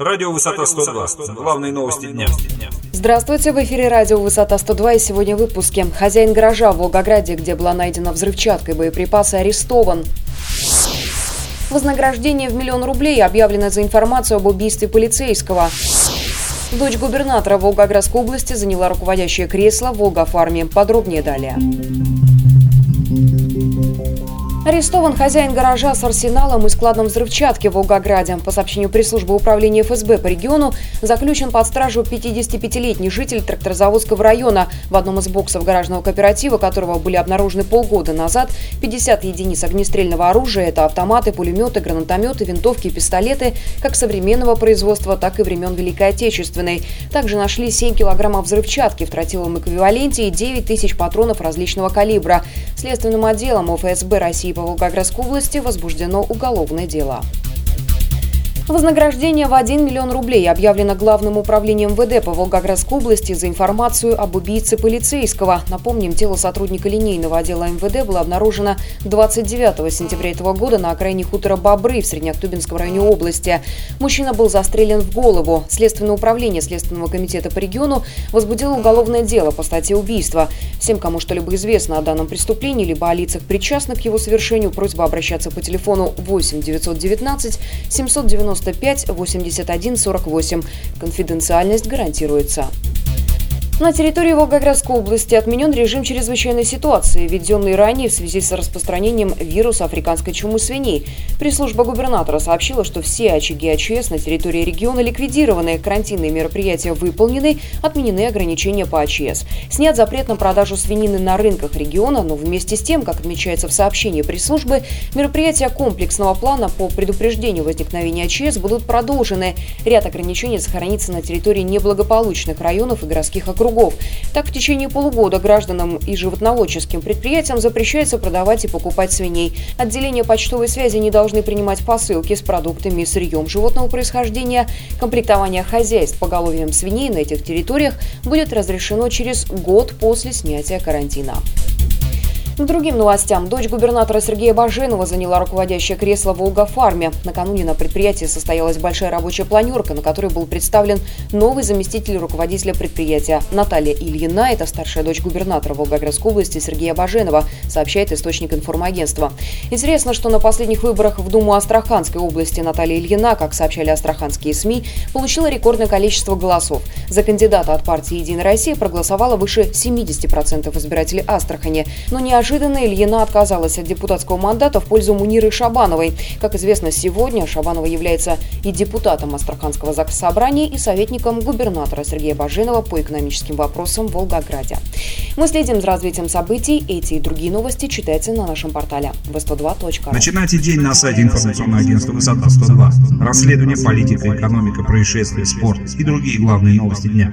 Радио «Высота 102». Главные новости дня. Здравствуйте, в эфире радио «Высота 102» и сегодня в выпуске. Хозяин гаража в Волгограде, где была найдена взрывчатка и боеприпасы, арестован. Вознаграждение в миллион рублей объявлено за информацию об убийстве полицейского. Дочь губернатора Волгоградской области заняла руководящее кресло в Волгофарме. Подробнее далее. Арестован хозяин гаража с арсеналом и складом взрывчатки в Волгограде. По сообщению пресс-службы управления ФСБ по региону, заключен под стражу 55-летний житель Тракторозаводского района. В одном из боксов гаражного кооператива, которого были обнаружены полгода назад, 50 единиц огнестрельного оружия – это автоматы, пулеметы, гранатометы, винтовки и пистолеты как современного производства, так и времен Великой Отечественной. Также нашли 7 килограммов взрывчатки в тротиловом эквиваленте и 9 тысяч патронов различного калибра. Следственным отделом ФСБ России по Волгоградской области возбуждено уголовное дело. Вознаграждение в 1 миллион рублей объявлено Главным управлением МВД по Волгоградской области за информацию об убийце полицейского. Напомним, тело сотрудника линейного отдела МВД было обнаружено 29 сентября этого года на окраине хутора Бобры в Среднеактубинском районе области. Мужчина был застрелен в голову. Следственное управление Следственного комитета по региону возбудило уголовное дело по статье убийства. Всем, кому что-либо известно о данном преступлении, либо о лицах, причастных к его совершению, просьба обращаться по телефону 8 919 790 95 81 48. Конфиденциальность гарантируется. На территории Волгоградской области отменен режим чрезвычайной ситуации, введенный ранее в связи с распространением вируса африканской чумы свиней. Пресс-служба губернатора сообщила, что все очаги АЧС на территории региона ликвидированы, карантинные мероприятия выполнены, отменены ограничения по АЧС. Снят запрет на продажу свинины на рынках региона, но вместе с тем, как отмечается в сообщении пресс-службы, мероприятия комплексного плана по предупреждению возникновения АЧС будут продолжены. Ряд ограничений сохранится на территории неблагополучных районов и городских округов кругов. Так, в течение полугода гражданам и животноводческим предприятиям запрещается продавать и покупать свиней. Отделения почтовой связи не должны принимать посылки с продуктами и сырьем животного происхождения. Комплектование хозяйств поголовьем свиней на этих территориях будет разрешено через год после снятия карантина. К другим новостям. Дочь губернатора Сергея Баженова заняла руководящее кресло в Волгофарме. Накануне на предприятии состоялась большая рабочая планерка, на которой был представлен новый заместитель руководителя предприятия. Наталья Ильина – это старшая дочь губернатора Волгоградской области Сергея Баженова, сообщает источник информагентства. Интересно, что на последних выборах в Думу Астраханской области Наталья Ильина, как сообщали астраханские СМИ, получила рекордное количество голосов. За кандидата от партии «Единая Россия» проголосовало выше 70% избирателей Астрахани, но неожиданно Неожиданно Ильина отказалась от депутатского мандата в пользу Муниры Шабановой. Как известно, сегодня Шабанова является и депутатом Астраханского собрания, и советником губернатора Сергея Баженова по экономическим вопросам в Волгограде. Мы следим за развитием событий. Эти и другие новости читайте на нашем портале v102.ru. Начинайте день на сайте информационного агентства «Высота 102». Расследование, политика, экономика, происшествия, спорт и другие главные новости дня.